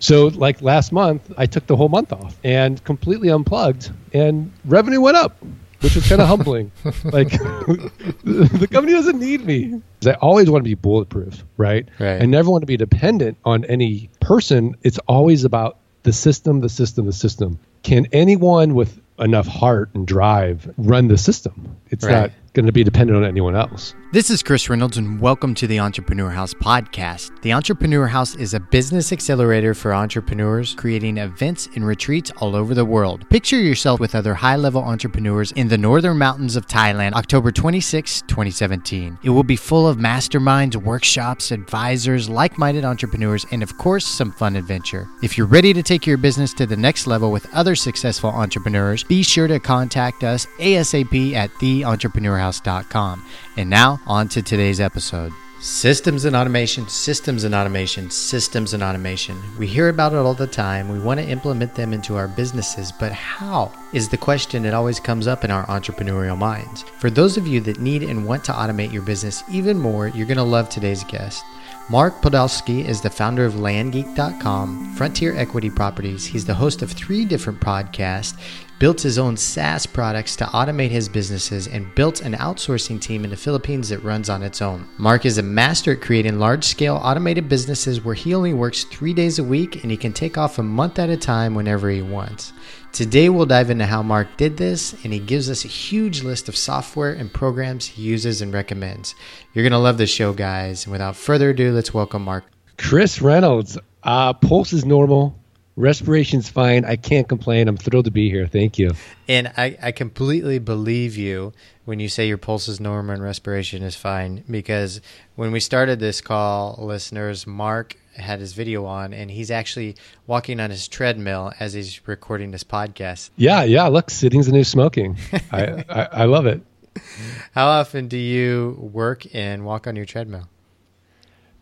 So, like last month, I took the whole month off and completely unplugged, and revenue went up, which was kind of humbling. Like, the company doesn't need me. I always want to be bulletproof, right? Right. I never want to be dependent on any person. It's always about the system, the system, the system. Can anyone with enough heart and drive run the system? It's Right. not going to be dependent on anyone else. This is Chris Reynolds, and welcome to the Entrepreneur House podcast. The Entrepreneur House is a business accelerator for entrepreneurs, creating events and retreats all over the world. Picture yourself with other high level entrepreneurs in the northern mountains of Thailand, October 26, 2017. It will be full of masterminds, workshops, advisors, like minded entrepreneurs, and of course, some fun adventure. If you're ready to take your business to the next level with other successful entrepreneurs, be sure to contact us ASAP at theentrepreneurhouse.com. And now, on to today's episode. Systems and automation, systems and automation, systems and automation. We hear about it all the time. We want to implement them into our businesses, but how is the question that always comes up in our entrepreneurial minds. For those of you that need and want to automate your business even more, you're going to love today's guest. Mark Podolsky is the founder of LandGeek.com, Frontier Equity Properties. He's the host of three different podcasts, built his own SaaS products to automate his businesses, and built an outsourcing team in the Philippines that runs on its own. Mark is a master at creating large scale automated businesses where he only works three days a week and he can take off a month at a time whenever he wants. Today, we'll dive into how Mark did this, and he gives us a huge list of software and programs he uses and recommends. You're going to love this show, guys. And without further ado, let's welcome Mark. Chris Reynolds, uh, pulse is normal, respiration's fine. I can't complain. I'm thrilled to be here. Thank you. And I, I completely believe you when you say your pulse is normal and respiration is fine, because when we started this call, listeners, Mark had his video on, and he's actually walking on his treadmill as he's recording this podcast. Yeah, yeah. Look, sitting's the new smoking. I, I, I love it. How often do you work and walk on your treadmill?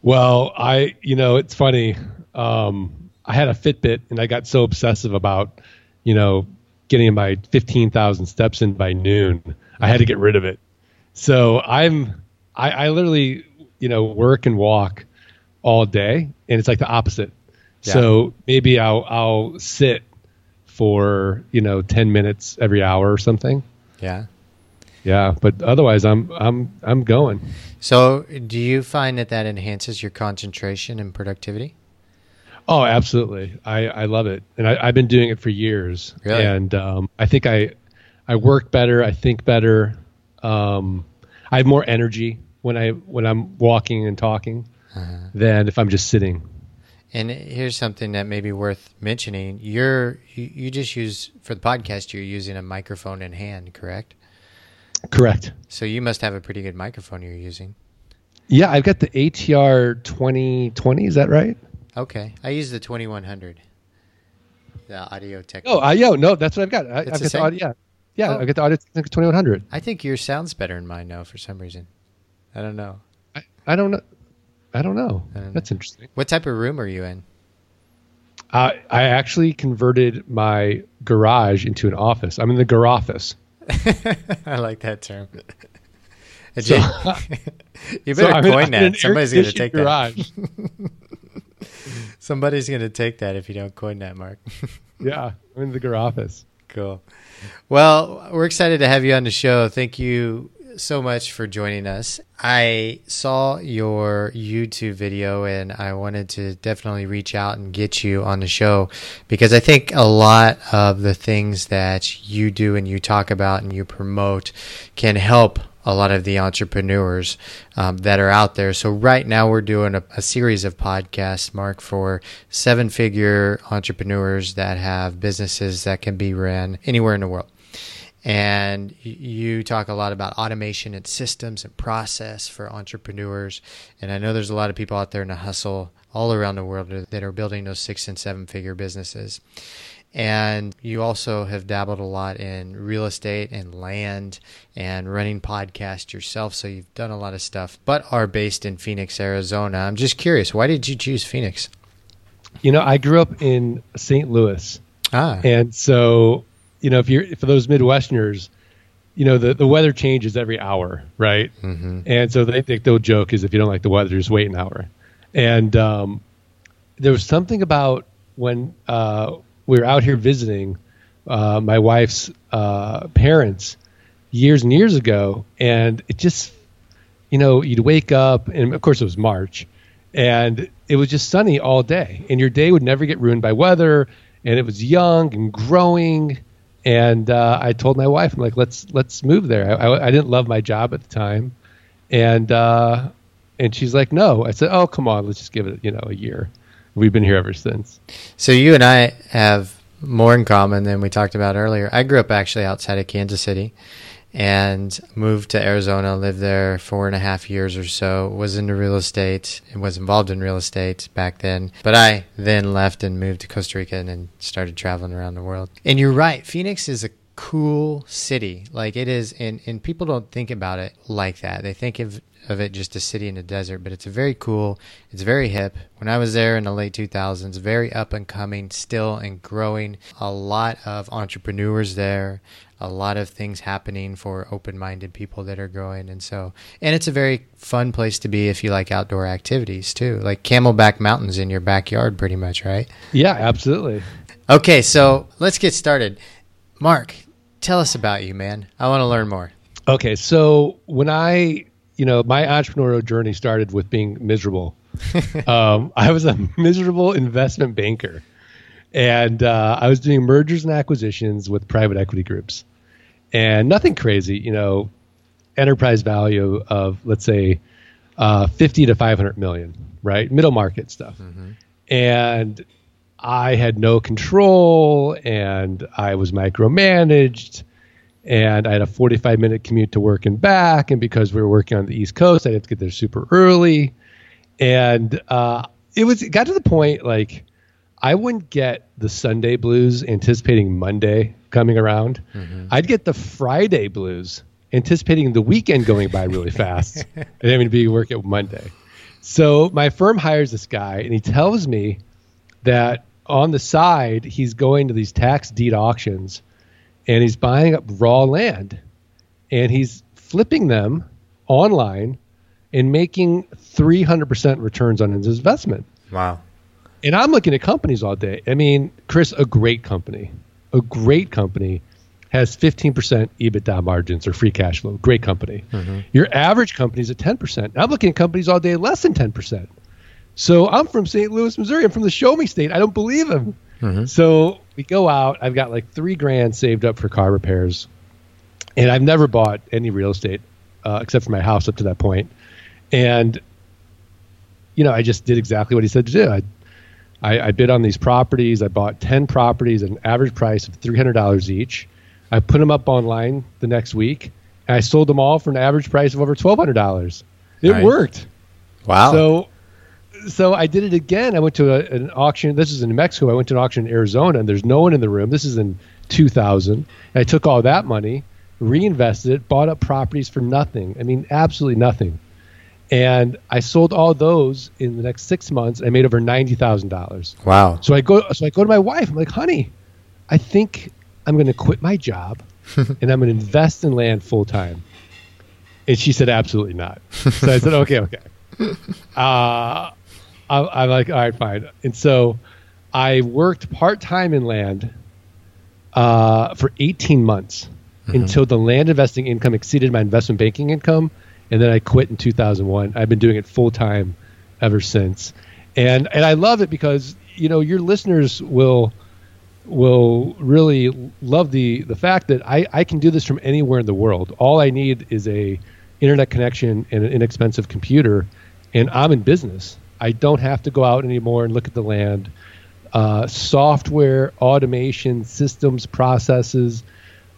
Well, I, you know, it's funny. Um, I had a Fitbit and I got so obsessive about, you know, getting my 15,000 steps in by noon. I had to get rid of it. So I'm, I, I literally, you know, work and walk all day and it's like the opposite. Yeah. So maybe I'll, I'll sit for, you know, 10 minutes every hour or something. Yeah. Yeah. But otherwise I'm, I'm, I'm going. So, do you find that that enhances your concentration and productivity? Oh, absolutely. I, I love it. And I, I've been doing it for years. Really? And um, I think I I work better, I think better. Um, I have more energy when I when I'm walking and talking than if I'm just sitting. And here's something that may be worth mentioning. You're you, you just use for the podcast. You're using a microphone in hand, correct? Correct. So you must have a pretty good microphone you're using. Yeah, I've got the ATR 2020. Is that right? Okay, I use the 2100, the Audio Tech. Oh, I, yo, no, that's what I've got. I, I've got the the audio. Yeah, yeah, Oh. I've got the Audio Technica 2100. I think yours sounds better than mine now for some reason. I don't know. I, I don't know. I don't know. I don't know. That's interesting. What type of room are you in? Uh, I actually converted my garage into an office. I'm in the garage garoffice. I like that term. you So- better I'm coin that. Somebody's going to take garage. that. Somebody's going to take that if you don't coin that, Mark. yeah, I'm in the garoffice. Cool. Well, we're excited to have you on the show. Thank you so much for joining us. I saw your YouTube video and I wanted to definitely reach out and get you on the show because I think a lot of the things that you do and you talk about and you promote can help a lot of the entrepreneurs um, that are out there. So right now we're doing a, a series of podcasts, Mark, for seven-figure entrepreneurs that have businesses that can be ran anywhere in the world. And you talk a lot about automation and systems and process for entrepreneurs. And I know there's a lot of people out there in the hustle all around the world that are building those six and seven figure businesses. And you also have dabbled a lot in real estate and land and running podcasts yourself. So you've done a lot of stuff, but are based in Phoenix, Arizona. I'm just curious, why did you choose Phoenix? You know, I grew up in St. Louis, Ah, and so you know, if you're for those Midwesterners, you know the, the weather changes every hour, right? hmm And so they think the joke is if you don't like the weather, just wait an hour. And um, there was something about when uh, we were out here visiting uh, my wife's uh, parents years and years ago, and it just, you know, you'd wake up, and of course it was March, and it was just sunny all day, and your day would never get ruined by weather, and it was young and growing. And uh, I told my wife, I'm like, let's let's move there. I, I, I didn't love my job at the time, and uh, and she's like, no. I said, oh, come on, let's just give it, you know, a year. We've been here ever since. So you and I have more in common than we talked about earlier. I grew up actually outside of Kansas City and moved to Arizona, lived there four and a half years or so, was into real estate and was involved in real estate back then. But I then left and moved to Costa Rica and started traveling around the world. And you're right, Phoenix is a cool city. Like it is, and, and people don't think about it like that. They think of of it just a city in a desert, but it's a very cool. It's very hip. When I was there in the late 2000s, very up and coming, still and growing. A lot of entrepreneurs there, a lot of things happening for open-minded people that are growing, and so and it's a very fun place to be if you like outdoor activities too, like Camelback Mountains in your backyard, pretty much, right? Yeah, absolutely. Okay, so let's get started. Mark, tell us about you, man. I want to learn more. Okay, so when I you know, my entrepreneurial journey started with being miserable. um, I was a miserable investment banker, and uh, I was doing mergers and acquisitions with private equity groups, and nothing crazy. You know, enterprise value of let's say uh, fifty to five hundred million, right? Middle market stuff, mm-hmm. and I had no control, and I was micromanaged and I had a 45 minute commute to work and back. And because we were working on the East Coast, I had to get there super early. And uh, it was it got to the point like I wouldn't get the Sunday blues anticipating Monday coming around. Mm-hmm. I'd get the Friday blues anticipating the weekend going by really fast and having to be work at Monday. So my firm hires this guy and he tells me that on the side he's going to these tax deed auctions and he's buying up raw land and he's flipping them online and making 300% returns on his investment. Wow. And I'm looking at companies all day. I mean, Chris, a great company, a great company has 15% EBITDA margins or free cash flow. Great company. Mm-hmm. Your average company is at 10%. I'm looking at companies all day less than 10%. So I'm from St. Louis, Missouri. I'm from the show me state. I don't believe him. Mm-hmm. So we go out. I've got like three grand saved up for car repairs, and I've never bought any real estate uh, except for my house up to that point. And you know, I just did exactly what he said to do. I, I, I bid on these properties. I bought ten properties at an average price of three hundred dollars each. I put them up online the next week, and I sold them all for an average price of over twelve hundred dollars. It right. worked. Wow. So so I did it again. I went to a, an auction. This is in New Mexico. I went to an auction in Arizona, and there's no one in the room. This is in 2000. And I took all that money, reinvested it, bought up properties for nothing. I mean, absolutely nothing. And I sold all those in the next six months. I made over ninety thousand dollars. Wow! So I go. So I go to my wife. I'm like, honey, I think I'm going to quit my job, and I'm going to invest in land full time. And she said, absolutely not. So I said, okay, okay. Uh, I, am like, all right, fine. And so I worked part time in land uh, for 18 months mm-hmm. until the land investing income exceeded my investment banking income. And then I quit in 2001. I've been doing it full time ever since. And, and I love it because, you know, your listeners will will really love the the fact that I, I can do this from anywhere in the world. All I need is a internet connection and an inexpensive computer, and I'm in business. I don't have to go out anymore and look at the land. Uh, software, automation, systems, processes,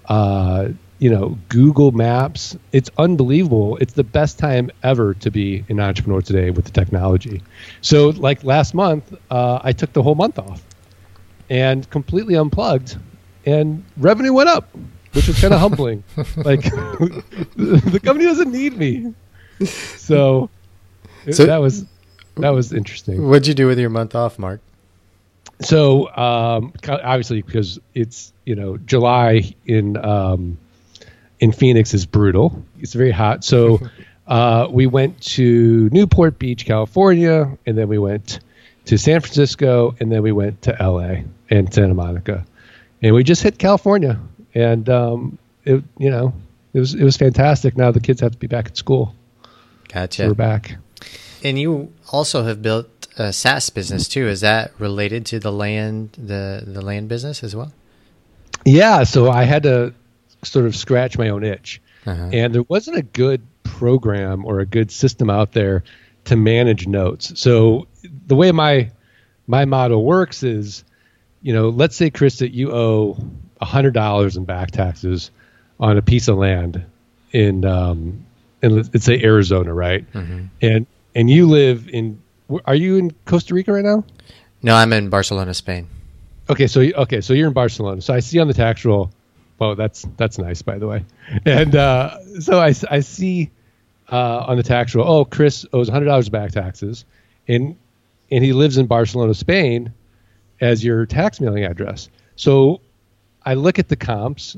uh, you know, Google Maps. It's unbelievable. It's the best time ever to be an entrepreneur today with the technology. So, like last month, uh, I took the whole month off and completely unplugged, and revenue went up, which was kind of humbling. Like, the company doesn't need me. So, so that was that was interesting. What'd you do with your month off, Mark? So um, obviously, because it's you know July in um, in Phoenix is brutal. It's very hot. So uh, we went to Newport Beach, California, and then we went to San Francisco, and then we went to LA and Santa Monica, and we just hit California, and um, it you know it was it was fantastic. Now the kids have to be back at school. Gotcha. So we're back. And you also have built a SaaS business too. Is that related to the land the the land business as well? Yeah, so I had to sort of scratch my own itch, Uh-huh. and there wasn't a good program or a good system out there to manage notes. So the way my my model works is, you know, let's say Chris that you owe hundred dollars in back taxes on a piece of land in um, in let's say Arizona, right? And and you live in are you in Costa Rica right now? No, I'm in Barcelona, Spain. Okay, so okay, so you're in Barcelona. So I see on the tax roll. Well, that's that's nice, by the way. And uh, so I, I see uh, on the tax roll. Oh, Chris owes hundred dollars back taxes, and and he lives in Barcelona, Spain, as your tax mailing address. So I look at the comps,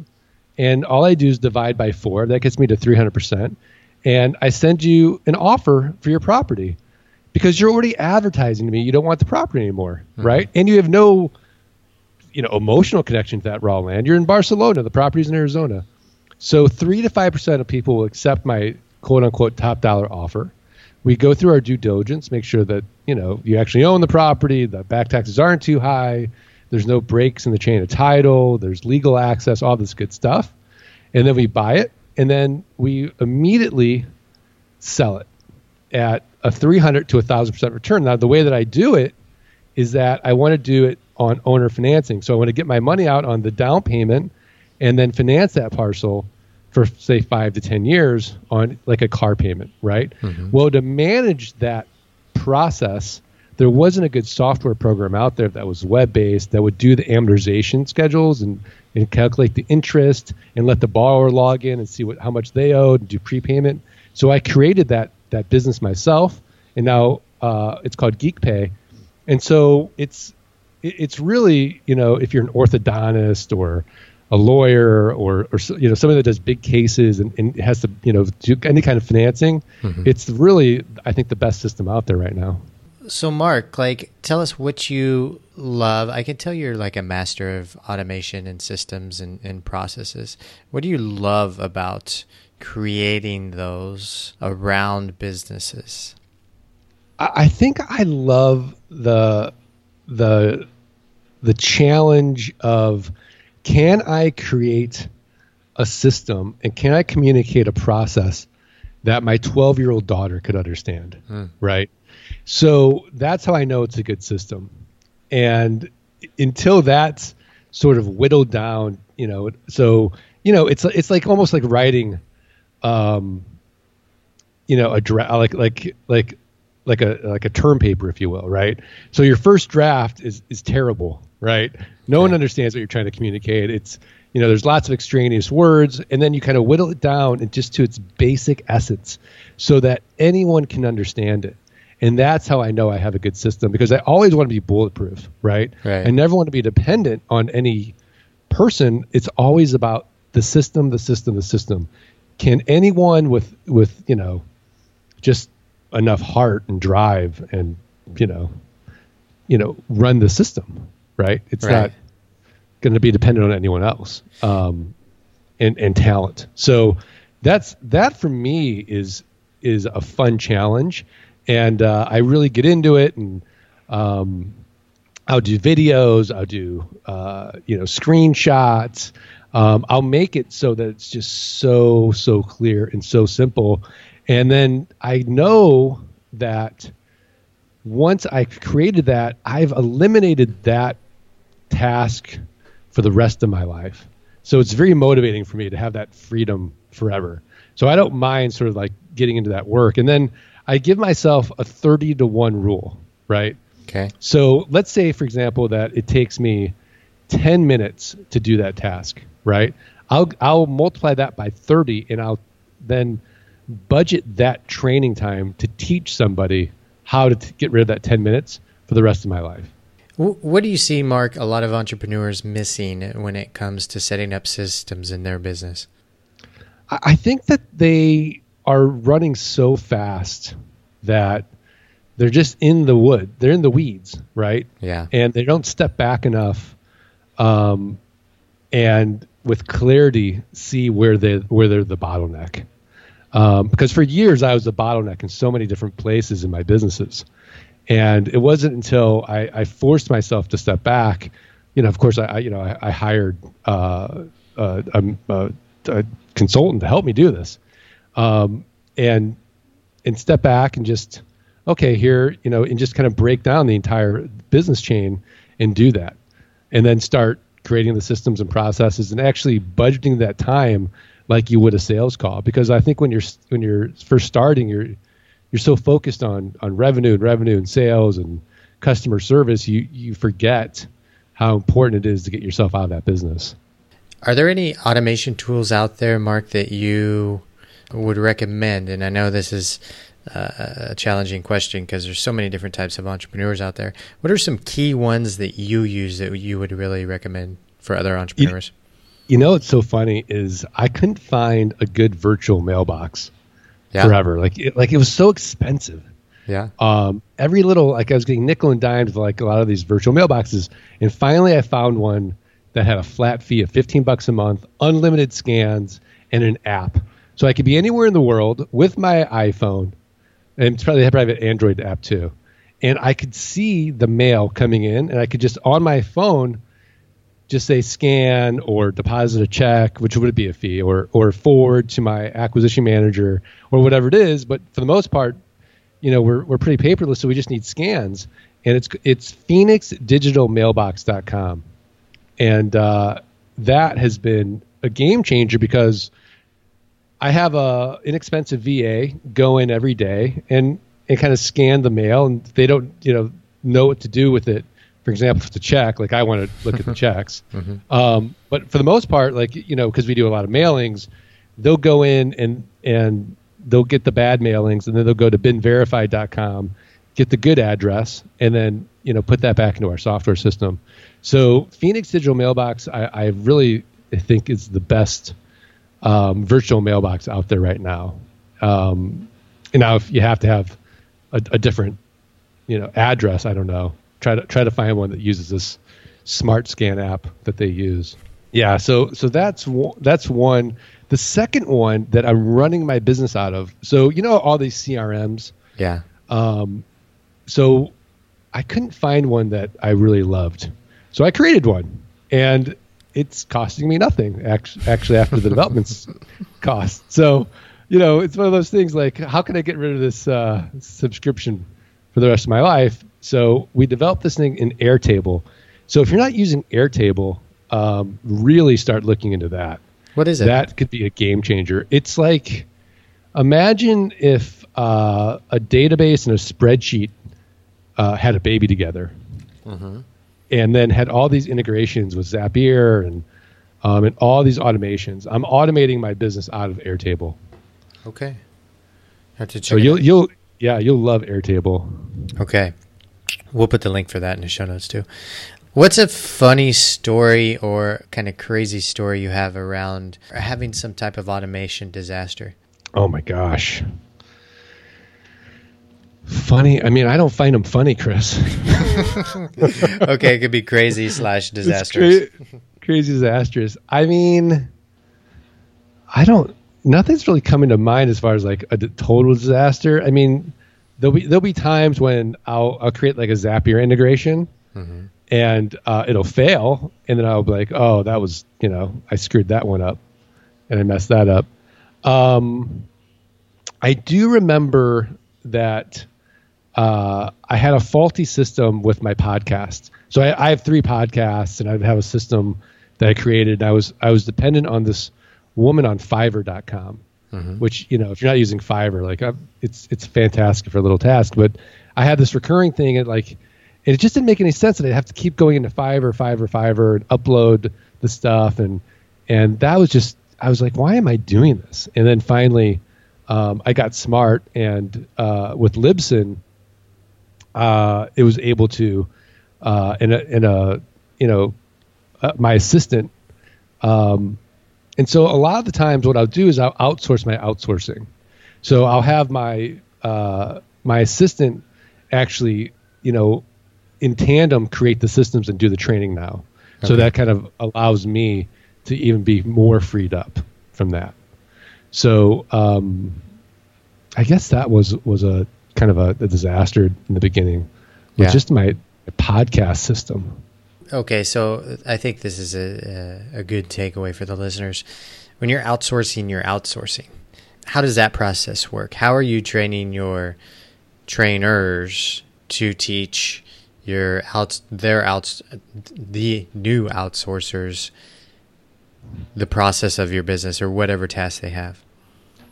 and all I do is divide by four. That gets me to three hundred percent, and I send you an offer for your property because you're already advertising to me you don't want the property anymore, mm-hmm. right? And you have no you know emotional connection to that raw land. You're in Barcelona, the property's in Arizona. So three to five percent of people will accept my quote unquote top dollar offer. We go through our due diligence, make sure that you know you actually own the property, the back taxes aren't too high, there's no breaks in the chain of title, there's legal access, all this good stuff, and then we buy it, and then we immediately sell it at a 300 to a thousand percent return. Now the way that I do it is that I want to do it on owner financing. So I want to get my money out on the down payment and then finance that parcel for say five to 10 years on like a car payment, right? Mm-hmm. Well, to manage that process, there wasn't a good software program out there that was web based that would do the amortization schedules and, and calculate the interest and let the borrower log in and see what how much they owed and do prepayment. So I created that that business myself, and now uh, it's called GeekPay, and so it's it's really you know if you're an orthodontist or a lawyer or or you know somebody that does big cases and, and has to you know do any kind of financing, it's really I think the best system out there right now. So, Mark, like, tell us what you love. I can tell you're like a master of automation and systems and, and processes. What do you love about creating those around businesses? I think I love the the the challenge of can I create a system and can I communicate a process that my 12 year old daughter could understand, hmm. right? So that's how I know it's a good system. And until that's sort of whittled down, you know, so you know, it's it's like almost like writing um, you know a dra- like like like like a like a term paper if you will right? So your first draft is is terrible right? No one understands what you're trying to communicate. It's you know there's lots of extraneous words and then you kind of whittle it down and just to its basic essence so that anyone can understand it and that's how i know i have a good system because i always want to be bulletproof right? Right. i never want to be dependent on any person. It's always about the system the system the system. Can anyone with with you know just enough heart and drive and you know you know run the system right? It's Right. not going to be dependent on anyone else um and and talent. So that's that for me is is a fun challenge and uh, i really get into it and um I'll do videos. I'll do uh, you know screenshots. Um, I'll make it so that it's just so so clear and so simple. And then I know that once I've created that, I've eliminated that task for the rest of my life. So it's very motivating for me to have that freedom forever. So I don't mind sort of like getting into that work. And then I give myself a 30 to 1 rule, right? Okay. So let's say, for example, that it takes me 10 minutes to do that task, right? I'll, I'll multiply that by 30 and I'll then budget that training time to teach somebody how to t- get rid of that 10 minutes for the rest of my life. What do you see, Mark, a lot of entrepreneurs missing when it comes to setting up systems in their business? I I think that they are running so fast that they're just in the wood. They're in the weeds, right? Yeah. And they don't step back enough, um, and with clarity see where they where they're the bottleneck. Um, because for years I was a bottleneck in so many different places in my businesses, and it wasn't until I, I forced myself to step back. You know, of course, I, I you know I, I hired uh, uh, a, a, a consultant to help me do this, um, and and step back and just okay here you know and just kind of break down the entire business chain and do that. And then start creating the systems and processes and actually budgeting that time like you would a sales call. Because i think when you're when you're first starting you're you're so focused on on revenue and revenue and sales and customer service you you forget how important it is to get yourself out of that business. Are there any automation tools out there mark that you would recommend and i know this is uh, a challenging question because there's so many different types of entrepreneurs out there. What are some key ones that you use that you would really recommend for other entrepreneurs? You, you know, what's so funny is I couldn't find a good virtual mailbox yeah. forever. Like, it, like it was so expensive. Yeah. Um, every little like I was getting nickel and dimes like a lot of these virtual mailboxes, and finally I found one that had a flat fee of 15 bucks a month, unlimited scans, and an app. So I could be anywhere in the world with my iPhone and it's probably probably have an Android app too. And I could see the mail coming in, and I could just on my phone just say scan or deposit a check, which would be a fee, or or forward to my acquisition manager or whatever it is. But for the most part, you know, we're we're pretty paperless, so we just need scans. And it's it's phoenixdigitalmailbox.com, and uh, that has been a game changer because I have a inexpensive VA go in every day and and kind of scan the mail, and they don't you know know what to do with it. For example, if it's a check, like I want to look at the checks. Mm-hmm. Um, but for the most part, like you know, because we do a lot of mailings, they'll go in and and they'll get the bad mailings, and then they'll go to binverified.com, get the good address, and then you know put that back into our software system. So Phoenix Digital Mailbox, I, I really think is the best um, virtual mailbox out there right now. Um, and now if you have to have a, a, different, you know, address, I don't know. Try to try to find one that uses this smart scan app that they use. Yeah, so so that's that's one. The second one that I'm running my business out of. So you know all these CRMs. Yeah. Um, so I couldn't find one that I really loved, so I created one, and it's costing me nothing actually after the development's cost. So, you know, it's one of those things like, how can I get rid of this uh, subscription for the rest of my life? So we developed this thing in Airtable. So if you're not using Airtable, um, really start looking into that. What is it? That could be a game changer. It's like, imagine if uh, a database and a spreadsheet uh, had a baby together. Mm-hmm and then had all these integrations with Zapier and um, and all these automations. I'm automating my business out of Airtable. Okay. Have to check. So you'll you'll yeah you'll love Airtable. Okay. We'll put the link for that in the show notes too. What's a funny story or kind of crazy story you have around having some type of automation disaster? Oh my gosh. Funny. I mean, I don't find them funny, Chris. okay, it could be crazy slash disastrous. Cra- crazy disastrous. I mean, I don't. Nothing's really coming to mind as far as like a total disaster. I mean, there'll be there'll be times when I'll I'll create like a Zapier integration, mm-hmm. and uh, it'll fail, and then I'll be like, oh, that was you know I screwed that one up, and I messed that up. Um, I do remember that uh, I had a faulty system with my podcast. So I, I, have three podcasts, and I have a system that I created. I was I was dependent on this woman on Fiverr.com, mm-hmm. which you know if you're not using Fiverr, like I'm, it's it's fantastic for a little task. But I had this recurring thing, and like it just didn't make any sense that I'd have to keep going into Fiverr, Fiverr, Fiverr, and upload the stuff, and and that was just I was like, why am I doing this? And then finally, um, I got smart, and uh, with Libsyn uh, it was able to, uh, in a, in a, you know, uh, my assistant. Um, and so a lot of the times what I'll do is I'll outsource my outsourcing. So I'll have my, uh, my assistant actually, you know, in tandem create the systems and do the training now. So that kind of allows me to even be more freed up from that. So um, I guess that was was a kind of a, a disaster in the beginning with Yeah. just my podcast system. Okay, so I think this is a, a, good takeaway for the listeners. When you're outsourcing, you're outsourcing. How does that process work? How are you training your trainers to teach your out their outs the new outsourcers the process of your business or whatever task they have?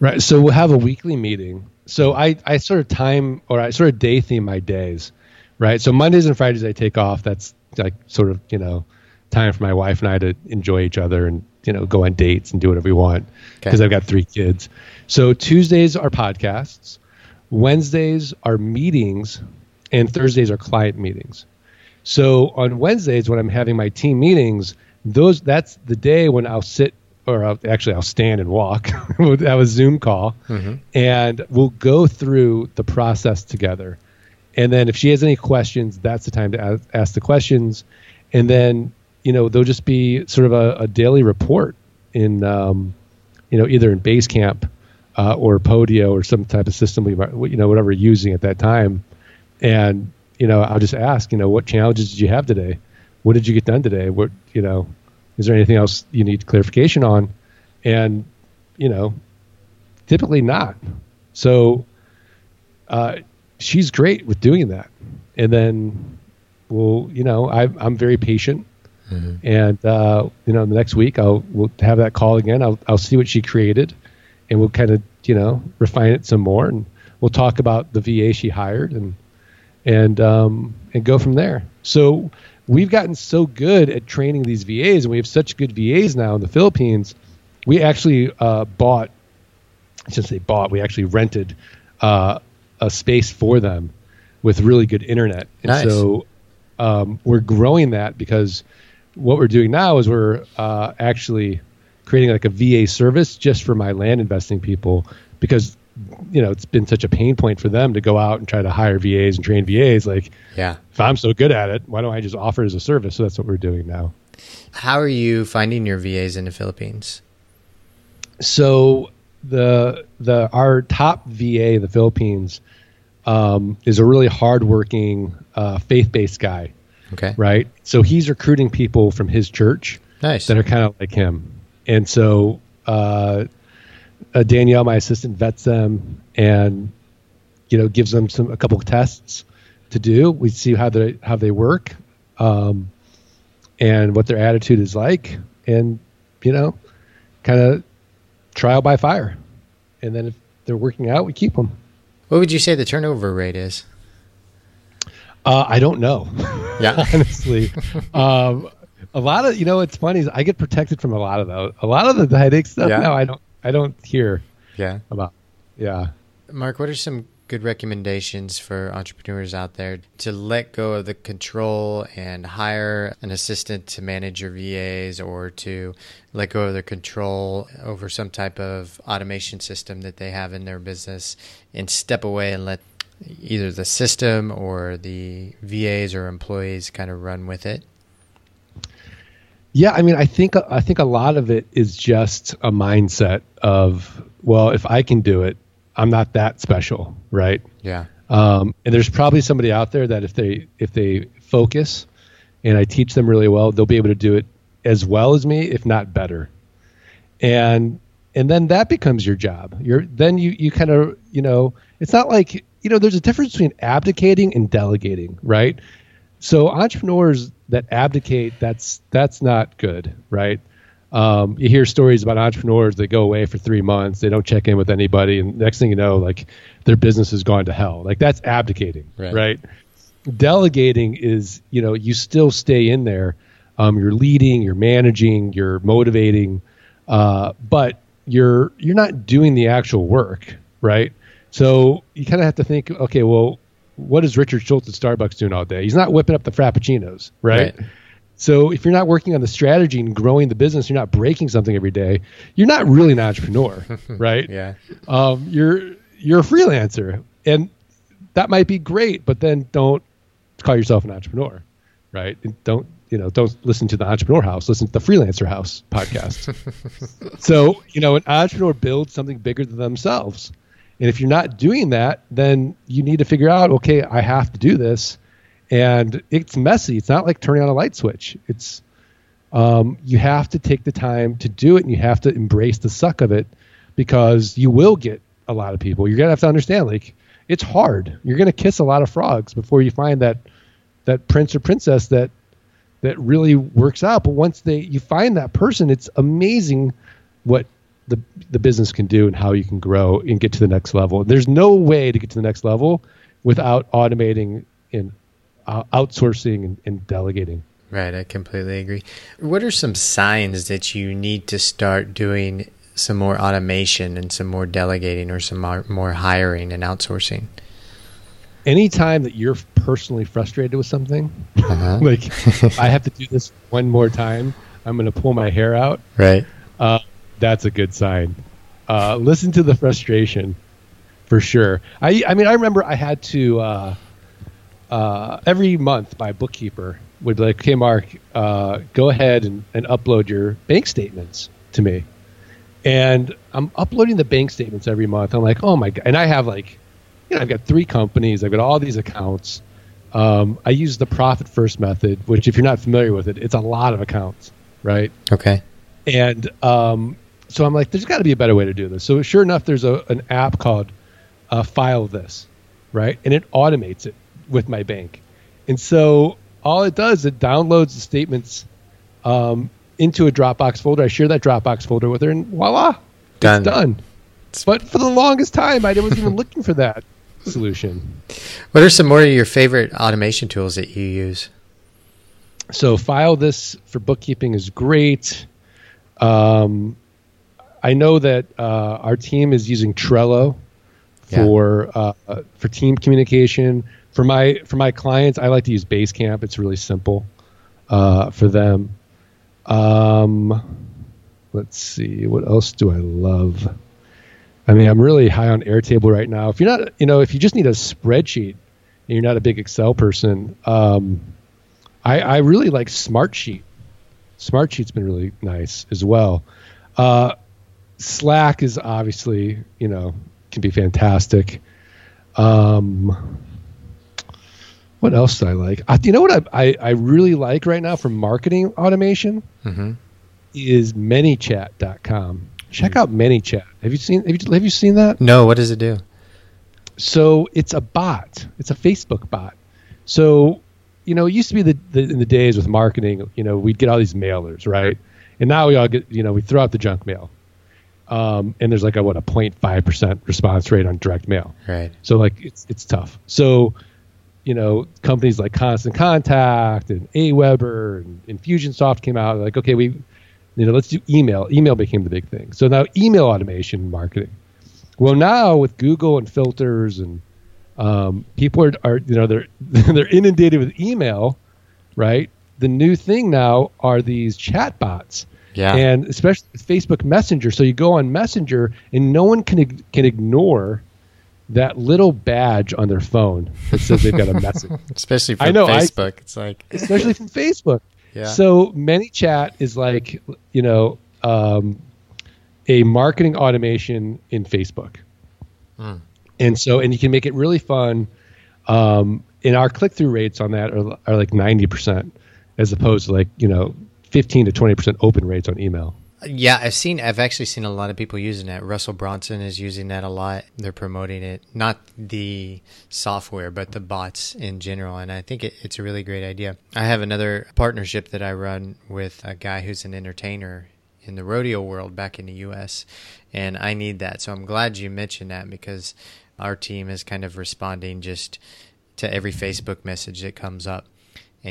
Right. So we'll have a weekly meeting. So I, I sort of time or I sort of day theme my days. Right. So Mondays and Fridays I take off. That's like sort of, you know, time for my wife and I to enjoy each other and, you know, go on dates and do whatever we want because Okay. I've got three kids. So Tuesdays are podcasts, Wednesdays are meetings, and Thursdays are client meetings. So on Wednesdays when I'm having my team meetings, those that's the day when I'll sit or I'll, actually I'll stand and walk. we'll have a Zoom call, and we'll go through the process together. And then if she has any questions, that's the time to ask, ask the questions. And then you know there'll just be sort of a, a daily report in um, you know either in Basecamp uh, or Podio or some type of system we might you know whatever we're using at that time. And you know I'll just ask you know what challenges did you have today? What did you get done today? What you know is there anything else you need clarification on? And you know typically not. So uh, she's great with doing that. And then we'll, you know, I, I'm very patient. And uh, you know, the next week I'll we'll have that call again. I'll I'll see what she created, and we'll kind of you know refine it some more, and we'll talk about the VA she hired, and and um, and go from there. So we've gotten so good at training these VAs, and we have such good VAs now in the Philippines. We actually uh, bought I shouldn't say bought. We actually rented uh, a space for them with really good internet, and Nice. so um, we're growing that because what we're doing now is we're uh, actually creating like a VA service just for my land investing people because you know it's been such a pain point for them to go out and try to hire VAs and train VAs. Like Yeah. if I'm so good at it, why don't I just offer it as a service? So that's what we're doing now. How are you finding your VAs in the Philippines? so the the our top VA in the Philippines um, is a really hardworking uh, faith-based guy, Okay. right? So he's recruiting people from his church Nice. that are kind of like him, and so uh, uh, Danielle, my assistant, vets them and you know gives them some a couple of tests to do. We see how they how they work, um, and what their attitude is like, and you know, kind of trial by fire. And then if they're working out, we keep them. What would you say the turnover rate is? Uh, I don't know, Yeah. honestly. um, a lot of you know, what's funny is I get protected from a lot of those. A lot of the headache stuff. Yeah. No, I don't. I don't hear Yeah. about. Yeah. Mark, what are some good recommendations for entrepreneurs out there to let go of the control and hire an assistant to manage your VAs or to let go of the control over some type of automation system that they have in their business and step away and let either the system or the VAs or employees kind of run with it? Yeah, I mean, I think I think a lot of it is just a mindset of, well, if I can do it, I'm not that special, right? Yeah. Um, and there's probably somebody out there that if they if they focus, and I teach them really well, they'll be able to do it as well as me, if not better. And and then that becomes your job. You're then you you kind of you know it's not like you know there's a difference between abdicating and delegating, right? So entrepreneurs that abdicate, that's that's not good, right? Um, you hear stories about entrepreneurs that go away for three months, they don't check in with anybody, and next thing you know, like their business has gone to hell. Like that's abdicating, Right. right? Delegating is, you know, you still stay in there. Um, you're leading, you're managing, you're motivating, uh, but you're you're not doing the actual work, right? So you kind of have to think, okay, well, what is Richard Schultz at Starbucks doing all day? He's not whipping up the frappuccinos, right? Right. So if you're not working on the strategy and growing the business, you're not breaking something every day. You're not really an entrepreneur, right? Yeah. Um, you're you're a freelancer, and that might be great, but then don't call yourself an entrepreneur, right? And don't you know? Don't listen to the Entrepreneur House. Listen to the Freelancer House podcast. so you know, an entrepreneur builds something bigger than themselves, and if you're not doing that, then you need to figure out, okay, I have to do this, and it's messy. It's not like turning on a light switch. It's um, you have to take the time to do it, and you have to embrace the suck of it because you will get a lot of people. You're gonna have to understand, like, it's hard. You're gonna kiss a lot of frogs before you find that that prince or princess that that really works out. But once they you find that person, it's amazing what the the business can do and how you can grow and get to the next level. There's no way to get to the next level without automating and uh, outsourcing and, and delegating. Right, I completely agree. What are some signs that you need to start doing some more automation and some more delegating or some more, more hiring and outsourcing? Anytime that you're personally frustrated with something, Uh-huh. like I have to do this one more time, I'm going to pull my hair out. right. Uh, that's a good sign. Uh, listen to the frustration, for sure. I I mean I remember I had to uh, uh, every month my bookkeeper would be like, "Okay, Mark, uh, go ahead and, and upload your bank statements to me." And I'm uploading the bank statements every month. I'm like, "Oh my god!" And I have like, you know, I've got three companies. I've got all these accounts. Um, I use the profit first method, which if you're not familiar with it, it's a lot of accounts, right? Okay. And um, so I'm like, there's got to be a better way to do this. So sure enough, there's a, an app called uh, File This, right? And it automates it with my bank. And so all it does, it downloads the statements um, into a Dropbox folder. I share that Dropbox folder with her, and voila, Done. it's done. But for the longest time, I wasn't even looking for that solution. What are some more of your favorite automation tools that you use? So file this for bookkeeping is great. Um, I know that uh, our team is using Trello Yeah. for uh, for team communication. For my for my clients, I like to use Basecamp. It's really simple uh, for them. Um, let's see, what else do I love? I mean, I'm really high on Airtable right now. If you're not, you know, if you just need a spreadsheet and you're not a big Excel person, um, I, I really like Smartsheet. Smartsheet's been really nice as well. Uh, Slack is obviously, you know, can be fantastic. Um, what else do I like? I, you know what I, I, I really like right now for marketing automation Mm-hmm. is ManyChat.com. Check out ManyChat. Have you seen have you, have you seen that? No, what does it do? So it's a bot. It's a Facebook bot. So, you know, it used to be the, the in the days with marketing, you know, we'd get all these mailers, right? And now we all get, you know, we throw out the junk mail. Um, and there's like a what a 0.5 percent response rate on direct mail. Right. So like it's it's tough. So, you know, companies like Constant Contact and AWeber and Infusionsoft came out like, okay, we, you know, let's do email. Email became the big thing. So now email automation marketing. Well, now with Google and filters and um, people are, are you know they're they're inundated with email, right? The new thing now are these chat bots Yeah. and especially with Facebook Messenger. So you go on Messenger, and no one can can ignore that little badge on their phone that says they've got a message, Especially from I know, I- Facebook. it's like, especially from Facebook. yeah. So ManyChat is like you know um, a marketing automation in Facebook, Mm. and so and you can make it really fun. Um, and our click through rates on that are, are like ninety percent, as opposed to like you know fifteen to twenty percent open rates on email. Yeah, I've seen. I've actually seen a lot of people using that. Russell Brunson is using that a lot. They're promoting it, not the software, but the bots in general. And I think it, it's a really great idea. I have another partnership that I run with a guy who's an entertainer in the rodeo world back in the U.S. And I need that. So I'm glad you mentioned that because our team is kind of responding just to every Facebook message that comes up.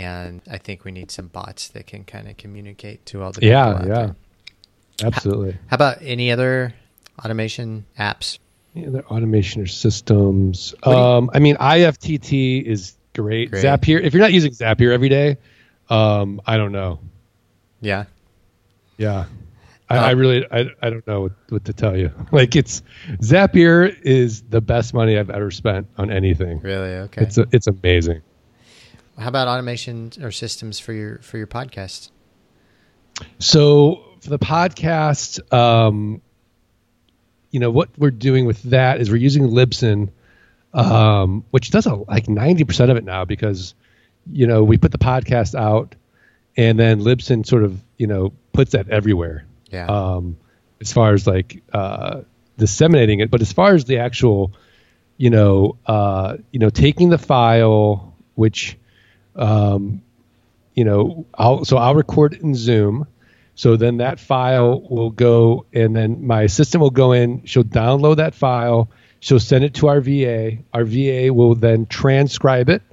And I think we need some bots that can kind of communicate to all the people Yeah, yeah. there. Absolutely. How about any other automation apps? Yeah, their automation or systems. Do you- Um, I mean, IFTT is great. Great. Zapier. If you're not using Zapier every day, um, I don't know. Yeah. Yeah. I, I really, I, I don't know what, what to tell you. Like it's Zapier is the best money I've ever spent on anything. Really? Okay. It's a, it's amazing. How about automation or systems for your for your podcast? So for the podcast, um, you know what we're doing with that is we're using Libsyn, um, which does a, like ninety percent of it now because you know we put the podcast out, and then Libsyn sort of you know puts that everywhere. Yeah. Um, as far as like uh, disseminating it, but as far as the actual, you know, uh, you know, taking the file, which, um, you know, I'll so I'll record it in Zoom. So then that file will go, and then my assistant will go in. She'll download that file. She'll send it to our VA. Our VA will then transcribe it,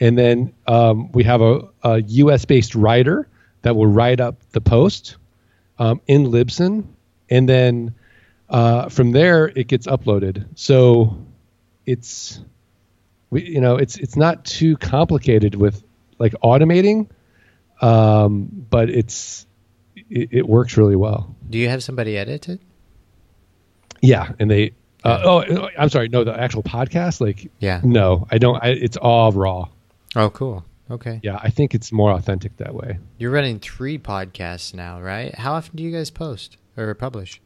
and then um, we have a, a U.S. based writer that will write up the post um, in Libsyn, and then uh, from there it gets uploaded. So it's we, you know, it's it's not too complicated with like automating, um, but it's it, it works really well. Do you have somebody edit it? Yeah, and they. Uh, oh, I'm sorry. No, the actual podcast. Like, Yeah. no, I don't. I, it's all raw. Oh, cool. Okay. Yeah, I think it's more authentic that way. You're running three podcasts now, right? How often do you guys post or publish?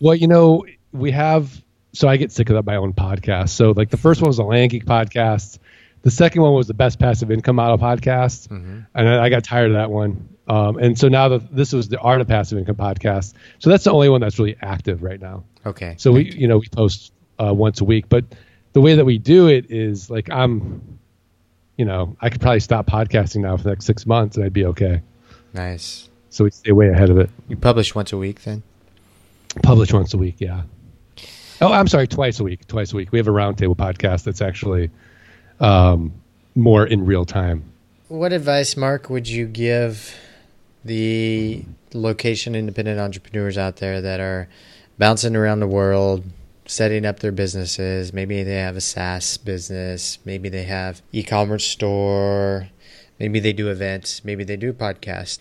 Well, you know, we have. So I get sick of that my own podcast. So like the first one was the Land Geek podcast. The second one was the Best Passive Income Model podcast, and I, I got tired of that one. Um, and so now the, this was the Art of Passive Income podcast. So that's the only one that's really active right now. Okay. So we, you know, we post uh, once a week, but the way that we do it is like I'm, you know, I could probably stop podcasting now for the next six months and I'd be okay. nice. So we stay way ahead of it. You publish once a week then? Publish once a week, yeah. Oh, I'm sorry, twice a week. Twice a week. We have a roundtable podcast that's actually um, more in real time. What advice, Mark, would you give the location independent entrepreneurs out there that are bouncing around the world, setting up their businesses? Maybe they have a SaaS business, maybe they have e-commerce store, maybe they do events, maybe they do podcasts.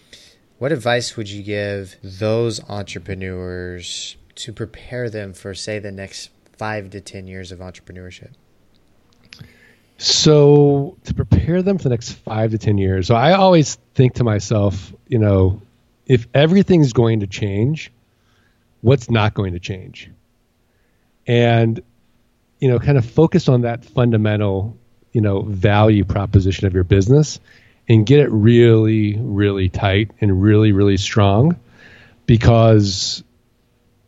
What advice would you give those entrepreneurs to prepare them for, say, the next five to 10 years of entrepreneurship? So to prepare them for the next five to ten years, so I always think to myself, you know, if everything's going to change, what's not going to change? And you know, kind of focus on that fundamental, you know, value proposition of your business and get it really, really tight and really, really strong because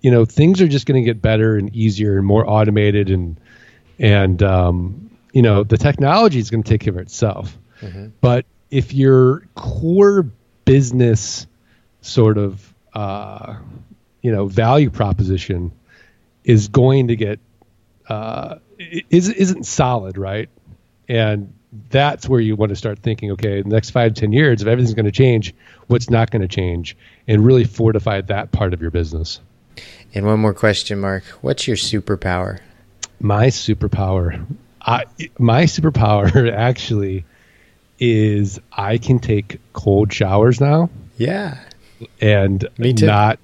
you know things are just going to get better and easier and more automated and and um, you know the technology is going to take care of itself. But if your core business sort of uh, you know value proposition is going to get uh, is, isn't solid right? And that's where you want to start thinking okay the next five ten years if everything's going to change what's not going to change? And really fortify that part of your business And one more question, Mark. What's your superpower? my superpower I, my superpower actually is i can take cold showers now Yeah. and Me too. not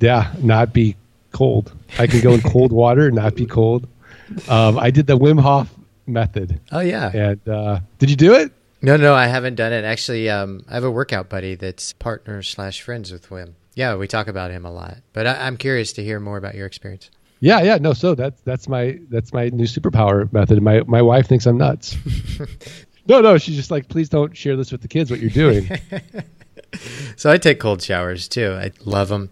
yeah not be cold i can go in cold water and not be cold um, i did the wim hof method Oh yeah. and uh, did you do it No, no, I haven't done it. Actually, um, I have a workout buddy that's partner slash friends with Wim. Yeah, we talk about him a lot. But I, I'm curious to hear more about your experience. yeah yeah no so that's that's my that's my new superpower method my my wife thinks i'm nuts no no she's just like please don't share this with the kids what you're doing So I take cold showers too. I love them.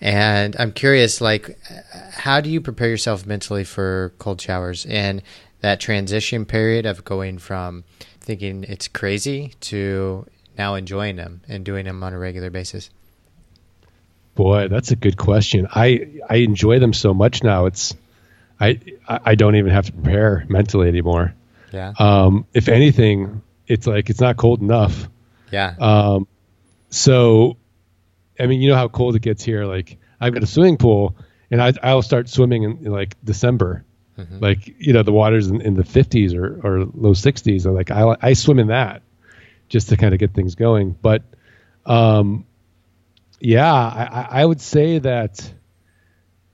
And I'm curious, like, how do you prepare yourself mentally for cold showers and that transition period of going from thinking it's crazy to now enjoying them and doing them on a regular basis? Boy, that's a good question. I I enjoy them so much now. It's I I don't even have to prepare mentally anymore. Yeah. Um, if anything, it's like it's not cold enough. yeah. Um, so, I mean, you know how cold it gets here. Like I've got a swimming pool, and I I'll start swimming in, in like December. Like you know the water's in, in the 50s or, or low 60s. Or like I I swim in that just to kind of get things going. But um, yeah, I, I would say that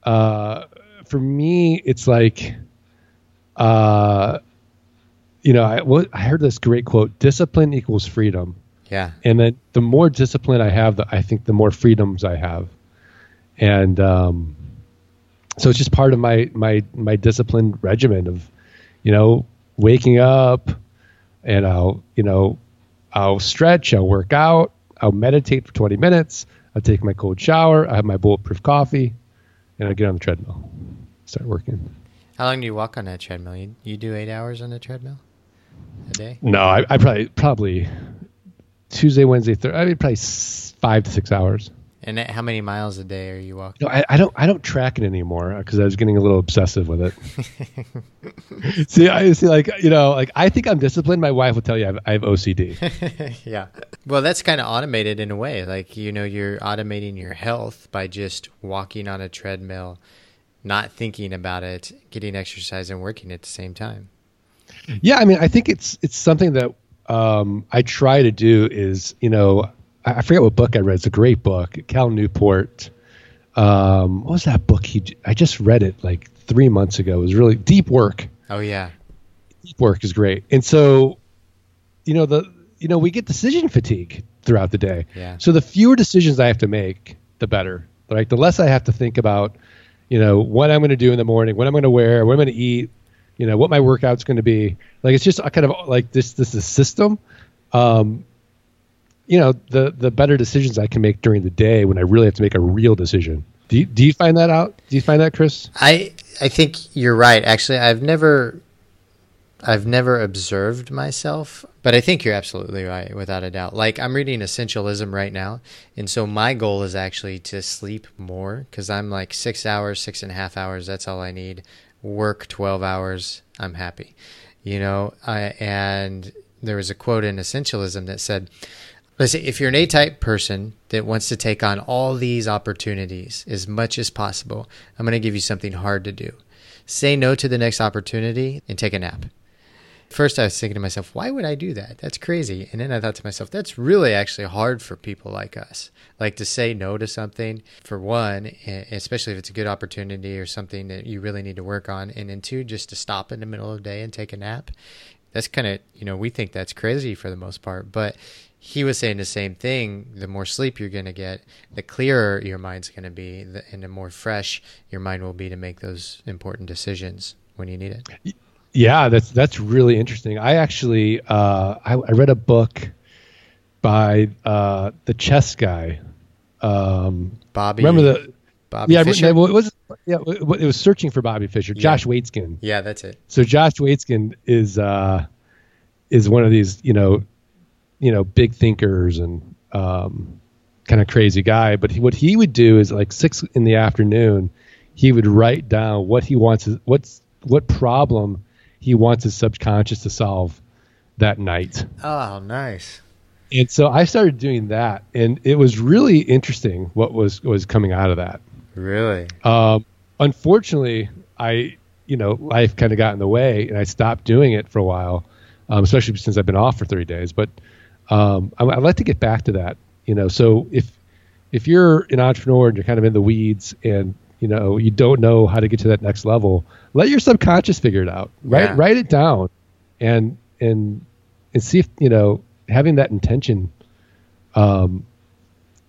uh, for me, it's like, uh, you know, I, what, I heard this great quote: "Discipline equals freedom." Yeah. And then the more discipline I have, the, I think the more freedoms I have, and um, so it's just part of my my my disciplined regimen of, you know, waking up, and I'll you know, I'll stretch, I'll work out, I'll meditate for 20 minutes, I'll take my cold shower, I have my bulletproof coffee, and I get on the treadmill, start working. How long do you walk on that treadmill? You, you do eight hours on the treadmill a day? No, I, I probably probably Tuesday, Wednesday, Thursday. I mean, probably five to six hours. And how many miles a day are you walking? No, I, I don't. I don't track it anymore because I was getting a little obsessive with it. see, I see. Like you know, like I think I'm disciplined. My wife will tell you I have, I have OCD. yeah. Well, that's kind of automated in a way. Like you know, you're automating your health by just walking on a treadmill, not thinking about it, getting exercise, and working at the same time. yeah, I mean, I think it's it's something that um, I try to do. Is you know, I, I forget what book I read. It's a great book. Cal Newport. Um, what was that book? He I just read it like three months ago. It was really deep work. Oh yeah. deep work is great. And so, you know, the you know, we get decision fatigue throughout the day. Yeah. So the fewer decisions I have to make, the better. Right? The less I have to think about, you know, what I'm going to do in the morning, what I'm going to wear, what I'm going to eat, you know, what my workout's going to be. Like it's just a kind of like this this is system. Um, you know, the the better decisions I can make during the day when I really have to make a real decision. Do you, do you find that out? Do you find that, Chris? I I think you're right. Actually, I've never I've never observed myself, but I think you're absolutely right without a doubt. Like I'm reading Essentialism right now, and so my goal is actually to sleep more because I'm like six hours, six and a half hours. That's all I need. Work twelve hours. I'm happy, you know. I, and there was a quote in Essentialism that said, Let's say if you're an A type person that wants to take on all these opportunities as much as possible, I'm going to give you something hard to do. Say no to the next opportunity and take a nap. First, I was thinking to myself, why would I do that? That's crazy. And then I thought to myself, that's really actually hard for people like us. Like to say no to something, for one, especially if it's a good opportunity or something that you really need to work on. And then two, just to stop in the middle of the day and take a nap. That's kind of, you know, we think that's crazy for the most part. But he was saying the same thing. The more sleep you're going to get, the clearer your mind's going to be, the, and the more fresh your mind will be to make those important decisions when you need it. Yeah, that's that's really interesting. I actually uh, I, I read a book by uh, the chess guy. Um, Bobby, remember the Bobby yeah, Fischer? it was yeah, it was searching for Bobby Fischer, Yeah. Josh Waitzkin. yeah, that's it. So Josh Waitzkin is uh, is one of these you know you know big thinkers and um, kind of crazy guy. But he, what he would do is like six in the afternoon, he would write down what he wants what's what problem he wants his subconscious to solve that night. Oh, nice. And so I started doing that, and it was really interesting what was was coming out of that. Really? Um, unfortunately, I you know life kind of got in the way, and I stopped doing it for a while, um, especially since I've been off for thirty days. But um, I, I'd like to get back to that. You know, so if if you're an entrepreneur and you're kind of in the weeds and you know you don't know how to get to that next level, let your subconscious figure it out. Write Yeah. write it down, and and and see if you know having that intention um,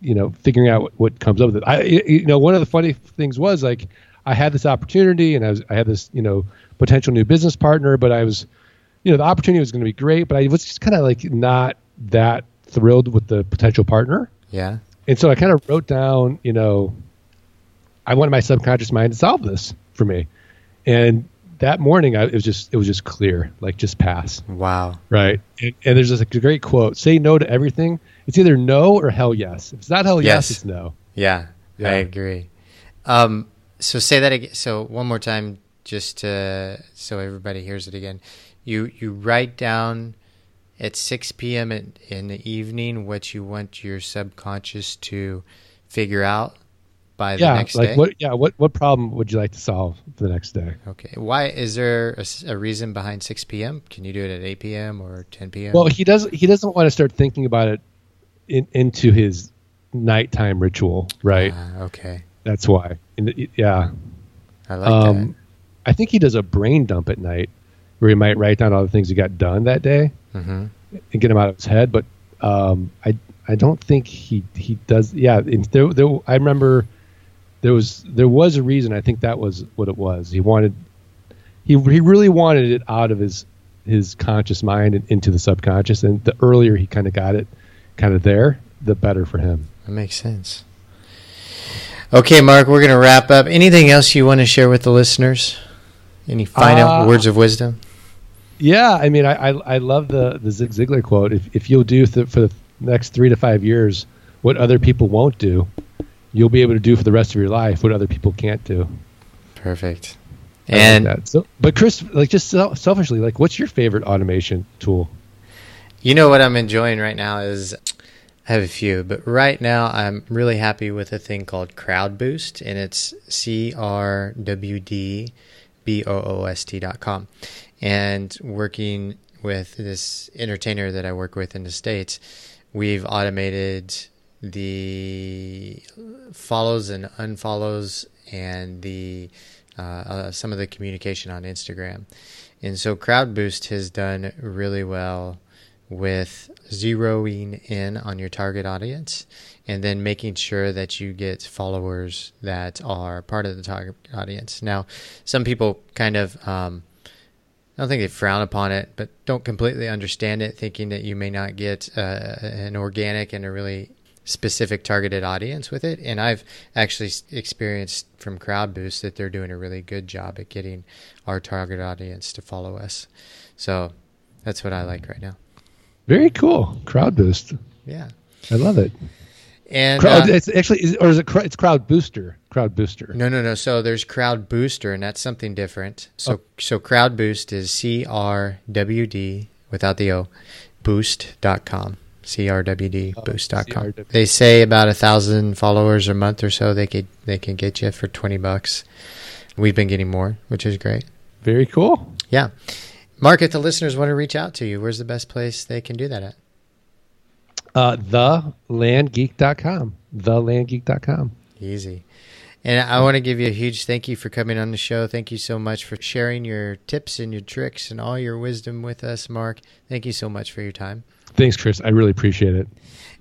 you know, figuring out what, what comes up with it. I, you know, one of the funny things was like I had this opportunity and I was, I had this, you know, potential new business partner, but I was, you know, the opportunity was going to be great, but I was just kind of like not that thrilled with the potential partner. Yeah. And so I kind of wrote down, you know, I wanted my subconscious mind to solve this for me. And that morning, I, it was just, it was just clear, like just pass. Wow. Right. And, and there's this a great quote say no to everything. It's either no or hell yes. If it's not hell yes, Yes. it's no. Yeah, Yeah. I agree. Um, so say that again. So one more time, just to, so everybody hears it again. You you write down at six p.m. in, the evening what you want your subconscious to figure out by the yeah. next like day. what, yeah. What, what problem would you like to solve for the next day? Okay. Why is there a reason behind six p.m.? Can you do it at eight p.m. or ten p.m.? Well, he doesn't, he doesn't want to start thinking about it in, into his, nighttime ritual, right? Ah, okay. That's why. And yeah. I like Um, I think he does a brain dump at night where he might write down all the things he got done that day that. hmm and get him out of his head. But um, I I don't think he he does. Yeah, there, there, I remember there was there was a reason. I think that was what it was. He wanted he he really wanted it out of his his conscious mind and into the subconscious. And the earlier he kind of got it, kind of there, the better for him. That makes sense. Okay, Mark, we're going to wrap up. Anything else you want to share with the listeners? Any final Uh, words of wisdom? Yeah, I mean, I I, I love the the Zig Ziglar quote. If if you'll do th- for the next three to five years what other people won't do, you'll be able to do for the rest of your life what other people can't do. Perfect. I like And that. so, but Chris, like just sel- selfishly, like, what's your favorite automation tool? you know what I'm enjoying right now is I have a few, but right now I'm really happy with a thing called Crowd Boost, and it's C R W D B O O S T dot com. And working with this entertainer that I work with in the States, we've automated the follows and unfollows and the uh, uh, some of the communication on Instagram. And so Crowd Boost has done really well with zeroing in on your target audience and then making sure that you get followers that are part of the target audience. Now, some people kind of, um, I don't think they frown upon it, but don't completely understand it, thinking that you may not get uh, an organic and a really specific targeted audience with it. And I've actually experienced from Crowd Boost that they're doing a really good job at getting our target audience to follow us. So that's what I like right now. Very cool. Crowd Boost. Yeah. I love it. And Crowd, uh, it's actually, or is it? It's Crowd Booster. Crowd Booster. no, no, no. So there's Crowd Booster, and that's something different. So Oh. so Crowd Boost is C R W D without the O, boost.com. CRWD Oh, boost.com. CRWD. They say about a thousand followers a month or so they could they can get you for twenty bucks. We've been getting more, which is great. Very cool. Yeah. Mark, if the listeners want to reach out to you, where's the best place they can do that at? Uh, thelandgeek.com. Thelandgeek.com. Easy. And I want to give you a huge thank you for coming on the show. Thank you so much for sharing your tips and your tricks and all your wisdom with us, Mark. Thank you so much for your time. Thanks, Chris. I really appreciate it.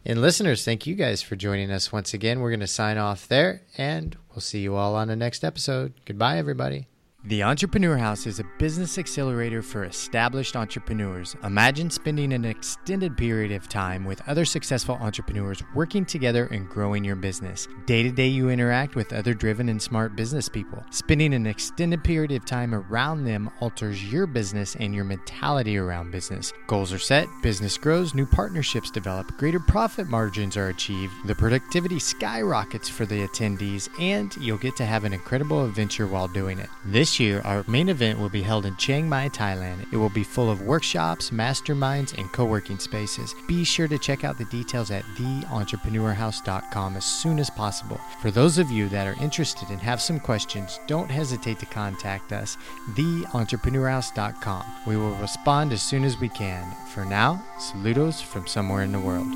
And listeners, thank you guys for joining us once again. We're going to sign off there, and we'll see you all on the next episode. Goodbye, everybody. The Entrepreneur House is a business accelerator for established entrepreneurs. Imagine spending an extended period of time with other successful entrepreneurs working together and growing your business. Day to day, you interact with other driven and smart business people. Spending an extended period of time around them alters your business and your mentality around business. Goals are set, business grows, new partnerships develop, greater profit margins are achieved, the productivity skyrockets for the attendees, and you'll get to have an incredible adventure while doing it. Year, our main event will be held in Chiang Mai, Thailand. It will be full of workshops, masterminds, and co working spaces. Be sure to check out the details at theentrepreneurhouse.com as soon as possible. For those of you that are interested and have some questions, don't hesitate to contact us, theentrepreneurhouse.com. We will respond as soon as we can. For now, saludos from somewhere in the world.